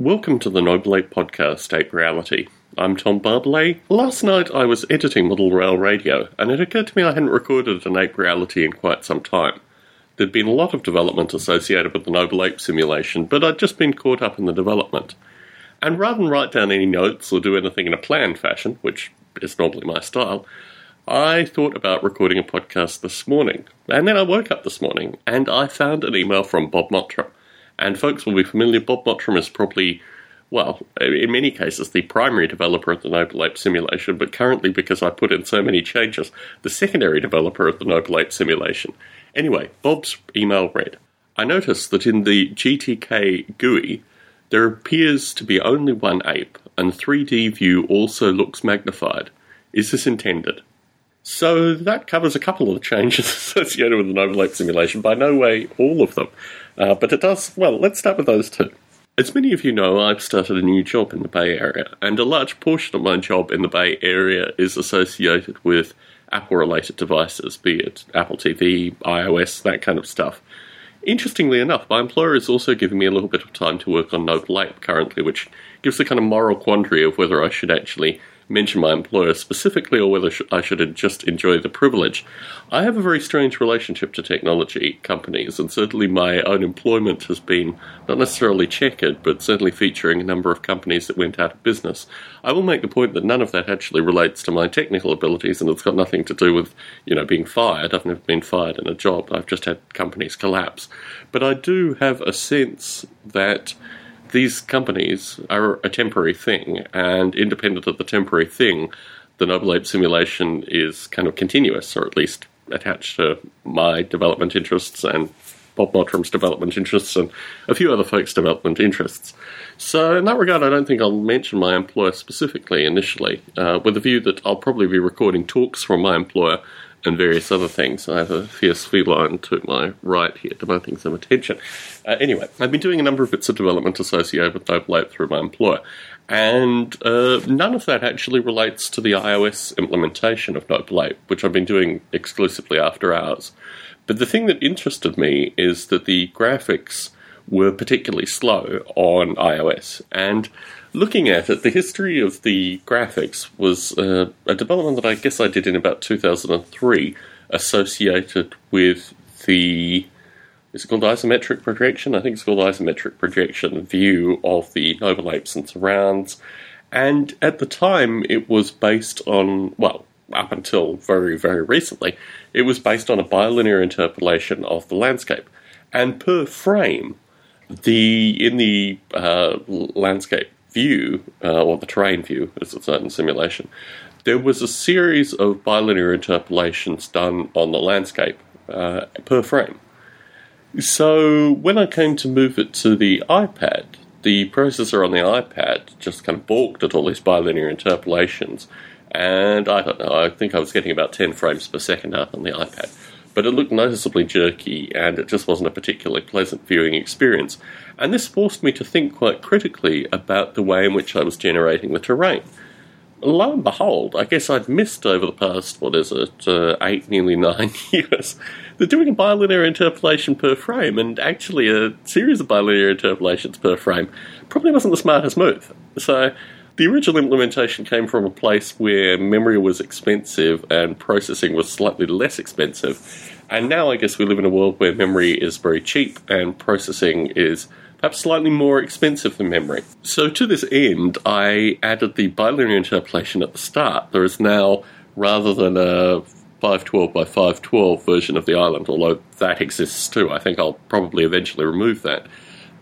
Welcome to the Noble Ape Podcast, Ape Reality. I'm Tom Barbalet. Last night I was editing Model Rail Radio, and it occurred to me I hadn't recorded an Ape Reality in quite some time. There'd been a lot of development associated with the Noble Ape simulation, but I'd just been caught up in the development. And rather than write down any notes or do anything in a planned fashion, which is normally my style, I thought about recording a podcast this morning. And then I woke up this morning and I found an email from Bob Mottram. And folks will be familiar, Bob Mottram is probably, well, in many cases, the primary developer of the Noble Ape simulation, but currently, because I put in so many changes, the secondary developer of the Noble Ape simulation. Anyway, Bob's email read I noticed that in the GTK GUI, there appears to be only one ape, and 3D view also looks magnified. Is this intended? So that covers a couple of the changes associated with the Noble Ape simulation, by no way all of them. Uh, but it does, well, let's start with those two. As many of you know, I've started a new job in the Bay Area, and a large portion of my job in the Bay Area is associated with Apple related devices, be it Apple TV, iOS, that kind of stuff. Interestingly enough, my employer is also giving me a little bit of time to work on Noble Ape currently, which gives the kind of moral quandary of whether I should actually mention my employer specifically or whether I should just enjoy the privilege. I have a very strange relationship to technology companies, and certainly my own employment has been not necessarily checkered, but certainly featuring a number of companies that went out of business. I will make the point that none of that actually relates to my technical abilities, and it's got nothing to do with, you know, being fired. I've never been fired in a job. I've just had companies collapse. But I do have a sense that these companies are a temporary thing, and independent of the temporary thing, the Noble Ape simulation is kind of continuous, or at least attached to my development interests and Bob Mottram's development interests and a few other folks' development interests. So, in that regard, I don't think I'll mention my employer specifically initially, uh, with the view that I'll probably be recording talks from my employer and various other things. I have a fierce feline to my right here, demanding some attention. Uh, anyway, I've been doing a number of bits of development associated with Noble through my employer, and uh, none of that actually relates to the iOS implementation of Noble which I've been doing exclusively after hours. But the thing that interested me is that the graphics were particularly slow on iOS, and looking at it, the history of the graphics was uh, a development that I guess I did in about 2003, associated with the is it called isometric projection? I think it's called isometric projection view of the Noble Apes and surrounds. And at the time, it was based on, well, up until very, very recently, it was based on a bilinear interpolation of the landscape. And per frame, the in the uh, landscape view, uh, or the terrain view, as it's in simulation, there was a series of bilinear interpolations done on the landscape uh, per frame. So when I came to move it to the iPad, the processor on the iPad just kind of balked at all these bilinear interpolations, and I don't know, I think I was getting about 10 frames per second out on the iPad but it looked noticeably jerky and it just wasn't a particularly pleasant viewing experience. And this forced me to think quite critically about the way in which I was generating the terrain. Lo and behold, I guess I'd missed over the past, what is it, uh, eight, nearly nine years, they're doing a bilinear interpolation per frame, and actually a series of bilinear interpolations per frame probably wasn't the smartest move. So the original implementation came from a place where memory was expensive and processing was slightly less expensive. And now I guess we live in a world where memory is very cheap and processing is perhaps slightly more expensive than memory. So to this end, I added the bilinear interpolation at the start. There is now, rather than a 512 by 512 version of the island, although that exists too, I think I'll probably eventually remove that.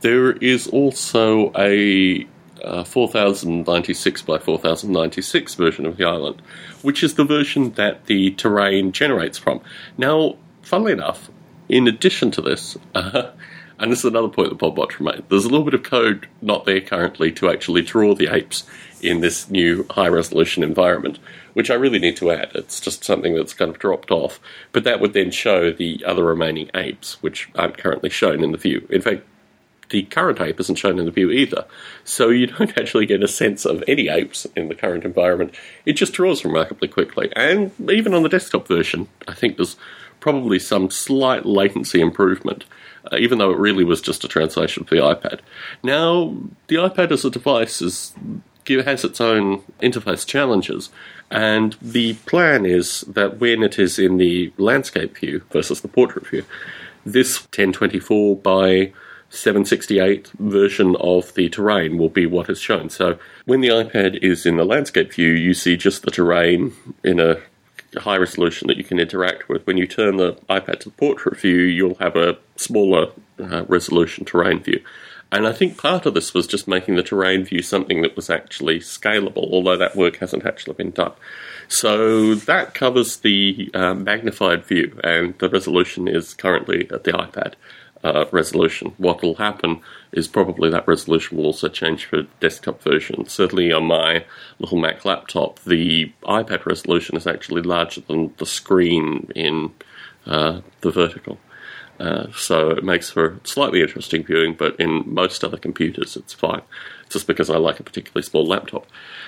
There is also a uh, 4096 by 4096 version of the island, which is the version that the terrain generates from. Now, funnily enough, in addition to this, uh, and this is another point that Bob Mottram made, there's a little bit of code not there currently to actually draw the apes in this new high resolution environment, which I really need to add. It's just something that's kind of dropped off. But that would then show the other remaining apes, which aren't currently shown in the view. In fact, the current ape isn't shown in the view either. So you don't actually get a sense of any apes in the current environment. It just draws remarkably quickly. And even on the desktop version, I think there's probably some slight latency improvement. Uh, even though it really was just a translation for the iPad. Now, the iPad as a device is has its own interface challenges, and the plan is that when it is in the landscape view versus the portrait view, this 1024 by 768 version of the terrain will be what is shown. So when the iPad is in the landscape view, you see just the terrain in a high resolution that you can interact with. When you turn the iPad to portrait view, you'll have a smaller uh, resolution terrain view. And I think part of this was just making the terrain view something that was actually scalable, although that work hasn't actually been done. So that covers the uh, magnified view, and the resolution is currently at the iPad uh, resolution. What will happen is probably that resolution will also change for desktop version. Certainly on my little Mac laptop, the iPad resolution is actually larger than the screen in uh, the vertical. Uh, so it makes for slightly interesting viewing, but in most other computers it's fine, just because I like a particularly small laptop.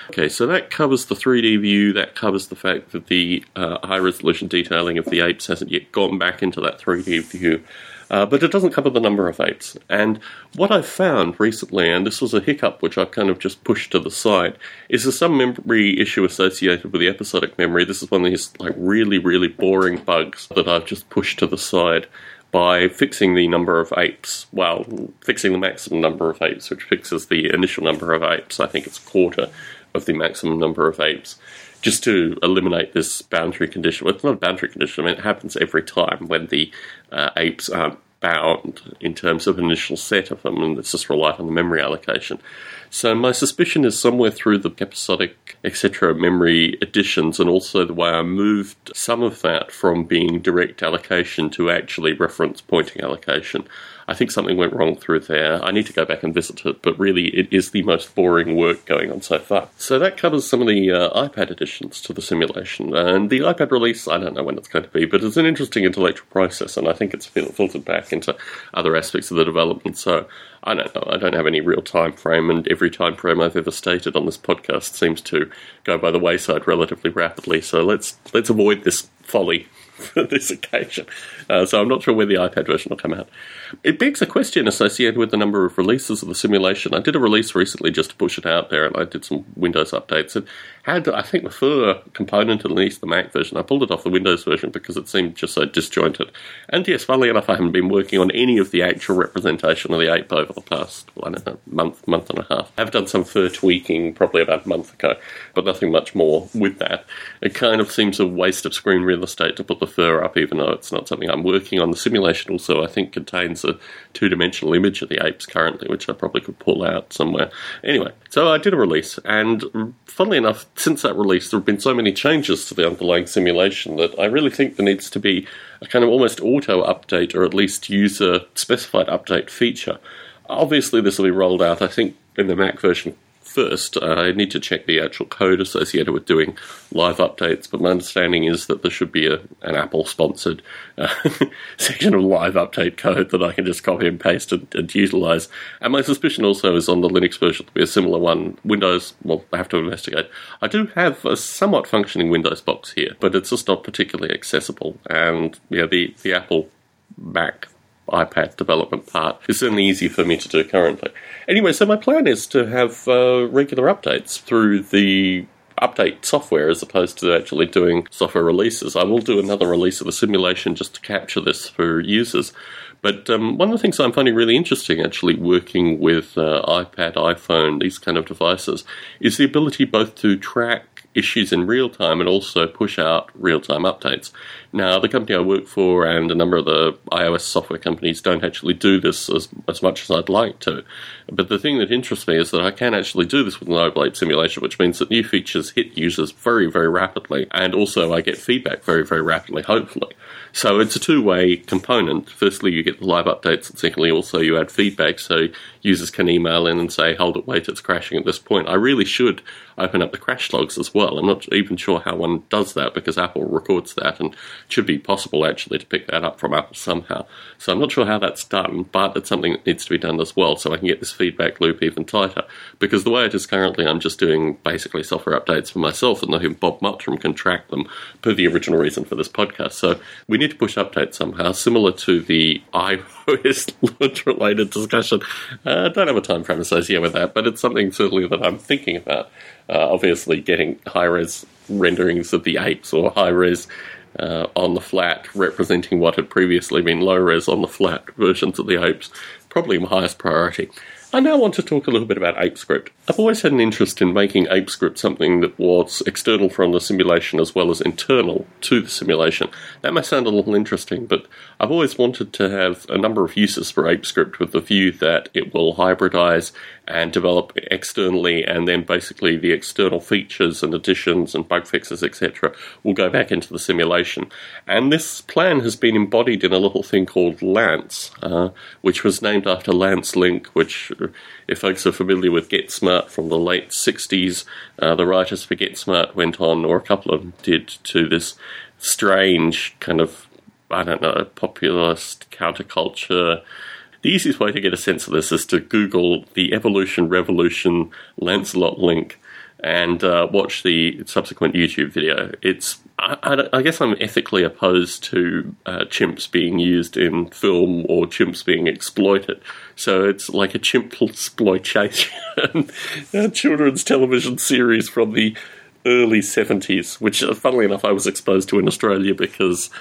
Okay, so that covers the 3D view, that covers the fact that the uh, high resolution detailing of the apes hasn't yet gone back into that 3D view. Uh, but it doesn't cover the number of apes. And what I've found recently, and this was a hiccup which I've kind of just pushed to the side, is there's some memory issue associated with the episodic memory. This is one of these like really, really boring bugs that I've just pushed to the side by fixing the number of apes. Well, fixing the maximum number of apes, which fixes the initial number of apes. I think it's a quarter of the maximum number of apes just to eliminate this boundary condition. Well, it's not a boundary condition. I mean, it happens every time when the uh, apes aren't bound in terms of initial set of them, and it's just relied on the memory allocation. So my suspicion is somewhere through the episodic, etc., memory additions, and also the way I moved some of that from being direct allocation to actually reference pointing allocation. I think something went wrong through there. I need to go back and visit it, but really it is the most boring work going on so far. So that covers some of the uh, iPad additions to the simulation. And the iPad release, I don't know when it's going to be, but it's an interesting intellectual process, and I think it's filtered back into other aspects of the development. So I don't know. I don't have any real time frame, and every time frame I've ever stated on this podcast seems to go by the wayside relatively rapidly. So let's let's avoid this folly for this occasion. Uh, so I'm not sure where the iPad version will come out. It begs a question associated with the number of releases of the simulation. I did a release recently just to push it out there, and I did some Windows updates. And had, I think, the fur component, at least the Mac version, I pulled it off the Windows version because it seemed just so disjointed. And yes, funnily enough, I haven't been working on any of the actual representation of the ape over the past, well, know, month, month and a half. I've done some fur tweaking probably about a month ago, but nothing much more with that. It kind of seems a waste of screen real estate to put the fur up, even though it's not something I'm working on. The simulation also, I think, contains a two dimensional image of the apes currently, which I probably could pull out somewhere. Anyway, so I did a release, and funnily enough, since that release, there have been so many changes to the underlying simulation that I really think there needs to be a kind of almost auto update or at least user specified update feature. Obviously, this will be rolled out, I think, in the Mac version first. Uh, I need to check the actual code associated with doing live updates, but my understanding is that there should be a, an Apple sponsored uh, section of live update code that I can just copy and paste and, and utilize. And my suspicion also is on the Linux version to be a similar one. Windows, well, I have to investigate. I do have a somewhat functioning Windows box here, but it's just not particularly accessible. And yeah, the, the Apple Mac iPad development part is certainly easy for me to do currently. Anyway, so my plan is to have uh, regular updates through the update software as opposed to actually doing software releases. I will do another release of the simulation just to capture this for users. But um, one of the things I'm finding really interesting, actually, working with uh, iPad, iPhone, these kind of devices, is the ability both to track issues in real time and also push out real time updates. Now, the company I work for and a number of the iOS software companies don't actually do this as, as much as I'd like to. But the thing that interests me is that I can actually do this with an overlaid simulation, which means that new features hit users very, very rapidly, and also I get feedback very, very rapidly, hopefully. So it's a two way component. Firstly, you get the live updates, and secondly, also you add feedback so users can email in and say, hold it, wait, it's crashing at this point. I really should open up the crash logs as well. I'm not even sure how one does that because Apple records that and it should be possible actually to pick that up from Apple somehow. So I'm not sure how that's done, but it's something that needs to be done as well so I can get this feedback loop even tighter. Because the way it is currently, I'm just doing basically software updates for myself and Bob Mottram can track them per the original reason for this podcast. So we need to push updates somehow, similar to the iOS launch related discussion. Uh, I don't have a time frame associated with that, but it's something certainly that I'm thinking about. Uh, obviously, getting high res renderings of the apes or high res uh, on the flat, representing what had previously been low res on the flat versions of the apes, probably my highest priority. I now want to talk a little bit about ApeScript. I've always had an interest in making ApeScript something that was external from the simulation as well as internal to the simulation. That may sound a little interesting, but I've always wanted to have a number of uses for ApeScript with the view that it will hybridize and develop externally, and then basically the external features and additions and bug fixes, etc., will go back into the simulation. And this plan has been embodied in a little thing called Lance, uh, which was named after Lance Link, which, if folks are familiar with Get Smart from the late 60s, uh, the writers for Get Smart went on, or a couple of them did, to this strange kind of, I don't know, populist counterculture. The easiest way to get a sense of this is to Google the Evolution Revolution Lancelot link and uh, watch the subsequent YouTube video. It's I, I, I guess I'm ethically opposed to uh, chimps being used in film or chimps being exploited. So it's like a chimp exploitation children's television series from the early 70s, which, uh, funnily enough, I was exposed to in Australia because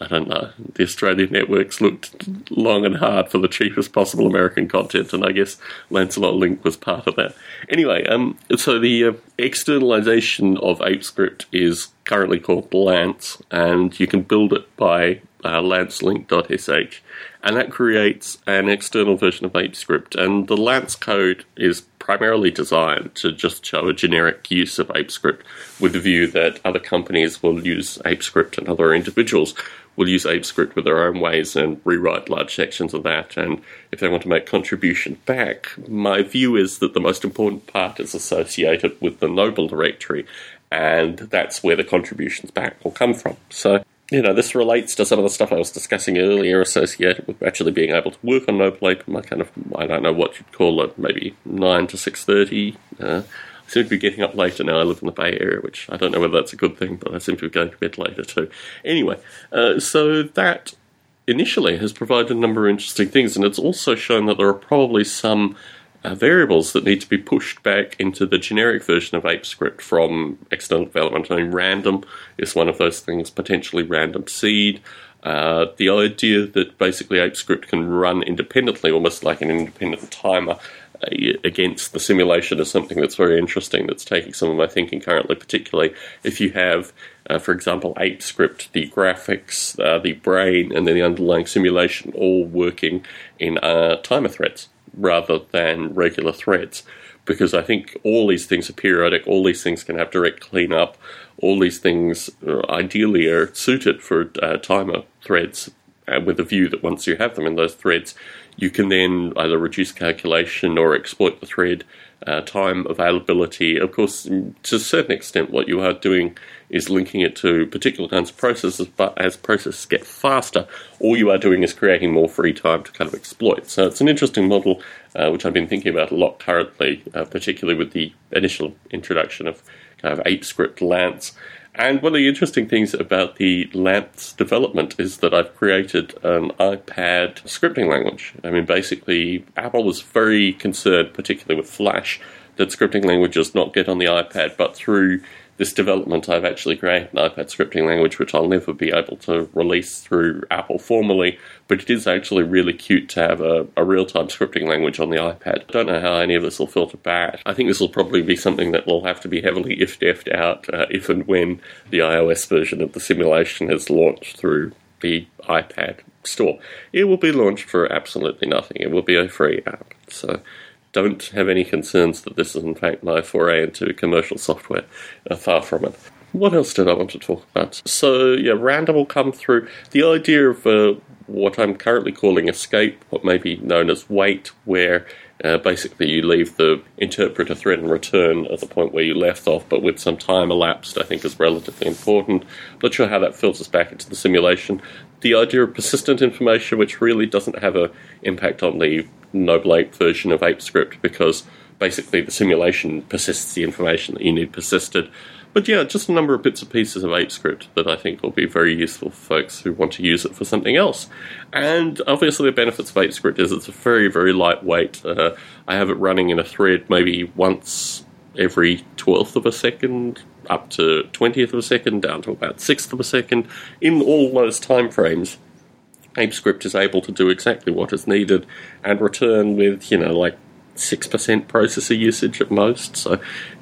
I don't know. The Australian networks looked long and hard for the cheapest possible American content, and I guess Lancelot Link was part of that. Anyway, um, so the uh, externalization of ApeScript is currently called Lance, and you can build it by uh, lancelink.sh, and that creates an external version of ApeScript. And the Lance code is primarily designed to just show a generic use of ApeScript with the view that other companies will use ApeScript and other individuals will use ApeScript with their own ways and rewrite large sections of that. And if they want to make contribution back, my view is that the most important part is associated with the Noble directory, and that's where the contributions back will come from. So you know, this relates to some of the stuff I was discussing earlier associated with actually being able to work on Noble Ape. My kind of, I don't know what you'd call it, maybe 9 to 6.30. Uh, I seem to be getting up later now. I live in the Bay Area, which I don't know whether that's a good thing, but I seem to be going to bed later too. Anyway, uh, so that initially has provided a number of interesting things, and it's also shown that there are probably some uh, variables that need to be pushed back into the generic version of ApeScript from external development. I mean, random is one of those things, potentially random seed. Uh, the idea that basically ApeScript can run independently, almost like an independent timer, uh, against the simulation is something that's very interesting. That's taking some of my thinking currently, particularly if you have, uh, for example, ApeScript, the graphics, uh, the brain, and then the underlying simulation all working in uh, timer threads rather than regular threads. Because I think all these things are periodic, all these things can have direct cleanup, all these things uh, ideally are suited for uh, timer threads uh, with a view that once you have them in those threads, you can then either reduce calculation or exploit the thread uh, time availability. Of course, to a certain extent, what you are doing is linking it to particular kinds of processes, but as processes get faster, all you are doing is creating more free time to kind of exploit. So it's an interesting model, uh, which I've been thinking about a lot currently, uh, particularly with the initial introduction of kind of ApeScript Lance. And one of the interesting things about the Lance development is that I've created an iPad scripting language. I mean, basically, Apple was very concerned, particularly with Flash, that scripting languages not get on the iPad, but through this development, I've actually created an iPad scripting language, which I'll never be able to release through Apple formally, but it is actually really cute to have a, a real time scripting language on the iPad. I don't know how any of this will filter back. I think this will probably be something that will have to be heavily if defed out uh, if and when the iOS version of the simulation is launched through the iPad store. It will be launched for absolutely nothing. It will be a free app. So don't have any concerns that this is in fact my foray into commercial software. Uh, far from it. What else did I want to talk about? So yeah, random will come through. The idea of uh, what I'm currently calling escape, what may be known as wait, where Uh, basically, you leave the interpreter thread and return at the point where you left off, but with some time elapsed, I think is relatively important. Not sure how that filters back into the simulation. The idea of persistent information, which really doesn't have an impact on the Noble Ape version of ApeScript, because basically the simulation persists the information that you need persisted. But yeah, just a number of bits and pieces of ApeScript that I think will be very useful for folks who want to use it for something else. And obviously, the benefits of ApeScript is it's a very, very lightweight. Uh, I have it running in a thread maybe once every twelfth of a second, up to twentieth of a second, down to about sixth of a second. In all those time frames, ApeScript is able to do exactly what is needed and return with, you know, like 6% processor usage at most. So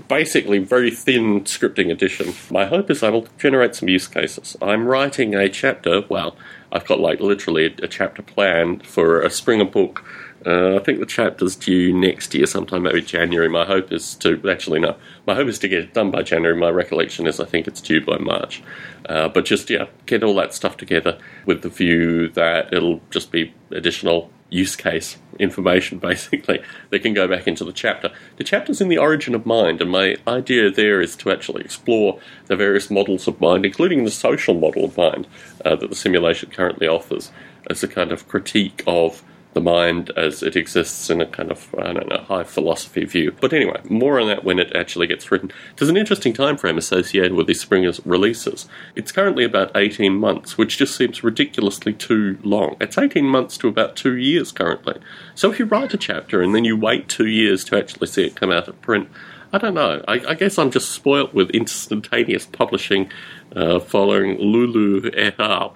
basically very thin scripting edition. My hope is I will generate some use cases. I'm writing a chapter, well, I've got like literally a, a chapter planned for a Springer book. Uh, I think the chapter's due next year, sometime maybe January. My hope is to actually no. My hope is to get it done by January. My recollection is I think it's due by March. Uh, but just yeah, get all that stuff together with the view that it'll just be additional use case information, basically, that can go back into the chapter. The chapter's in the origin of mind, and my idea there is to actually explore the various models of mind, including the social model of mind uh, that the simulation currently offers, as a kind of critique of the mind as it exists in a kind of I don't know high philosophy view. But anyway, more on that when it actually gets written. There's an interesting time frame associated with these Springer's releases. It's currently about 18 months, which just seems ridiculously too long. It's 18 months to about two years currently. So if you write a chapter and then you wait two years to actually see it come out of print. I don't know. I, I guess I'm just spoilt with instantaneous publishing uh, following Lulu et al.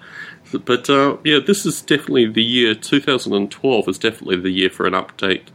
But uh, yeah, this is definitely the year 2012 is definitely the year for an update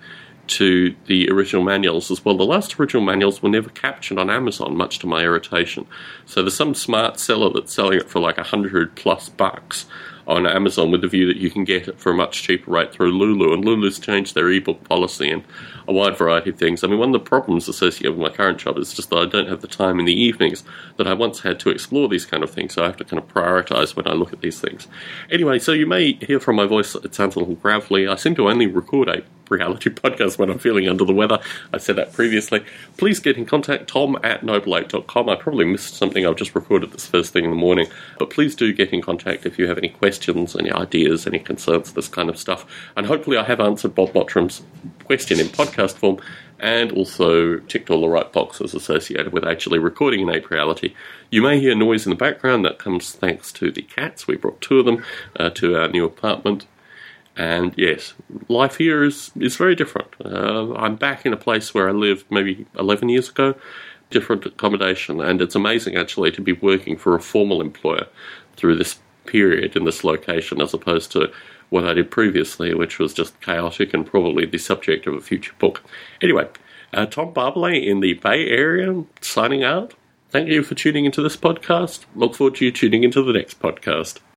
to the original manuals as well. The last original manuals were never captured on Amazon, much to my irritation. So there's some smart seller that's selling it for like a hundred plus bucks on Amazon with the view that you can get it for a much cheaper rate through Lulu. And Lulu's changed their ebook policy and a wide variety of things. I mean, one of the problems associated with my current job is just that I don't have the time in the evenings that I once had to explore these kind of things. So I have to kind of prioritize when I look at these things. Anyway, so you may hear from my voice, it sounds a little gravelly. I seem to only record a reality podcast when I'm feeling under the weather. I said that previously. Please get in contact, tom at nobleape.com. I probably missed something. I've just recorded this first thing in the morning. But please do get in contact if you have any questions, any ideas, any concerns, this kind of stuff. And hopefully I have answered Bob Mottram's question in podcast form and also ticked all the right boxes associated with actually recording in Ape Reality. You may hear noise in the background. That comes thanks to the cats. We brought two of them uh, to our new apartment. And yes, life here is, is very different. Uh, I'm back in a place where I lived maybe 11 years ago, different accommodation, and it's amazing actually to be working for a formal employer through this period in this location as opposed to what I did previously, which was just chaotic and probably the subject of a future book. Anyway, uh, Tom Barbalet in the Bay Area signing out. Thank you for tuning into this podcast. Look forward to you tuning into the next podcast.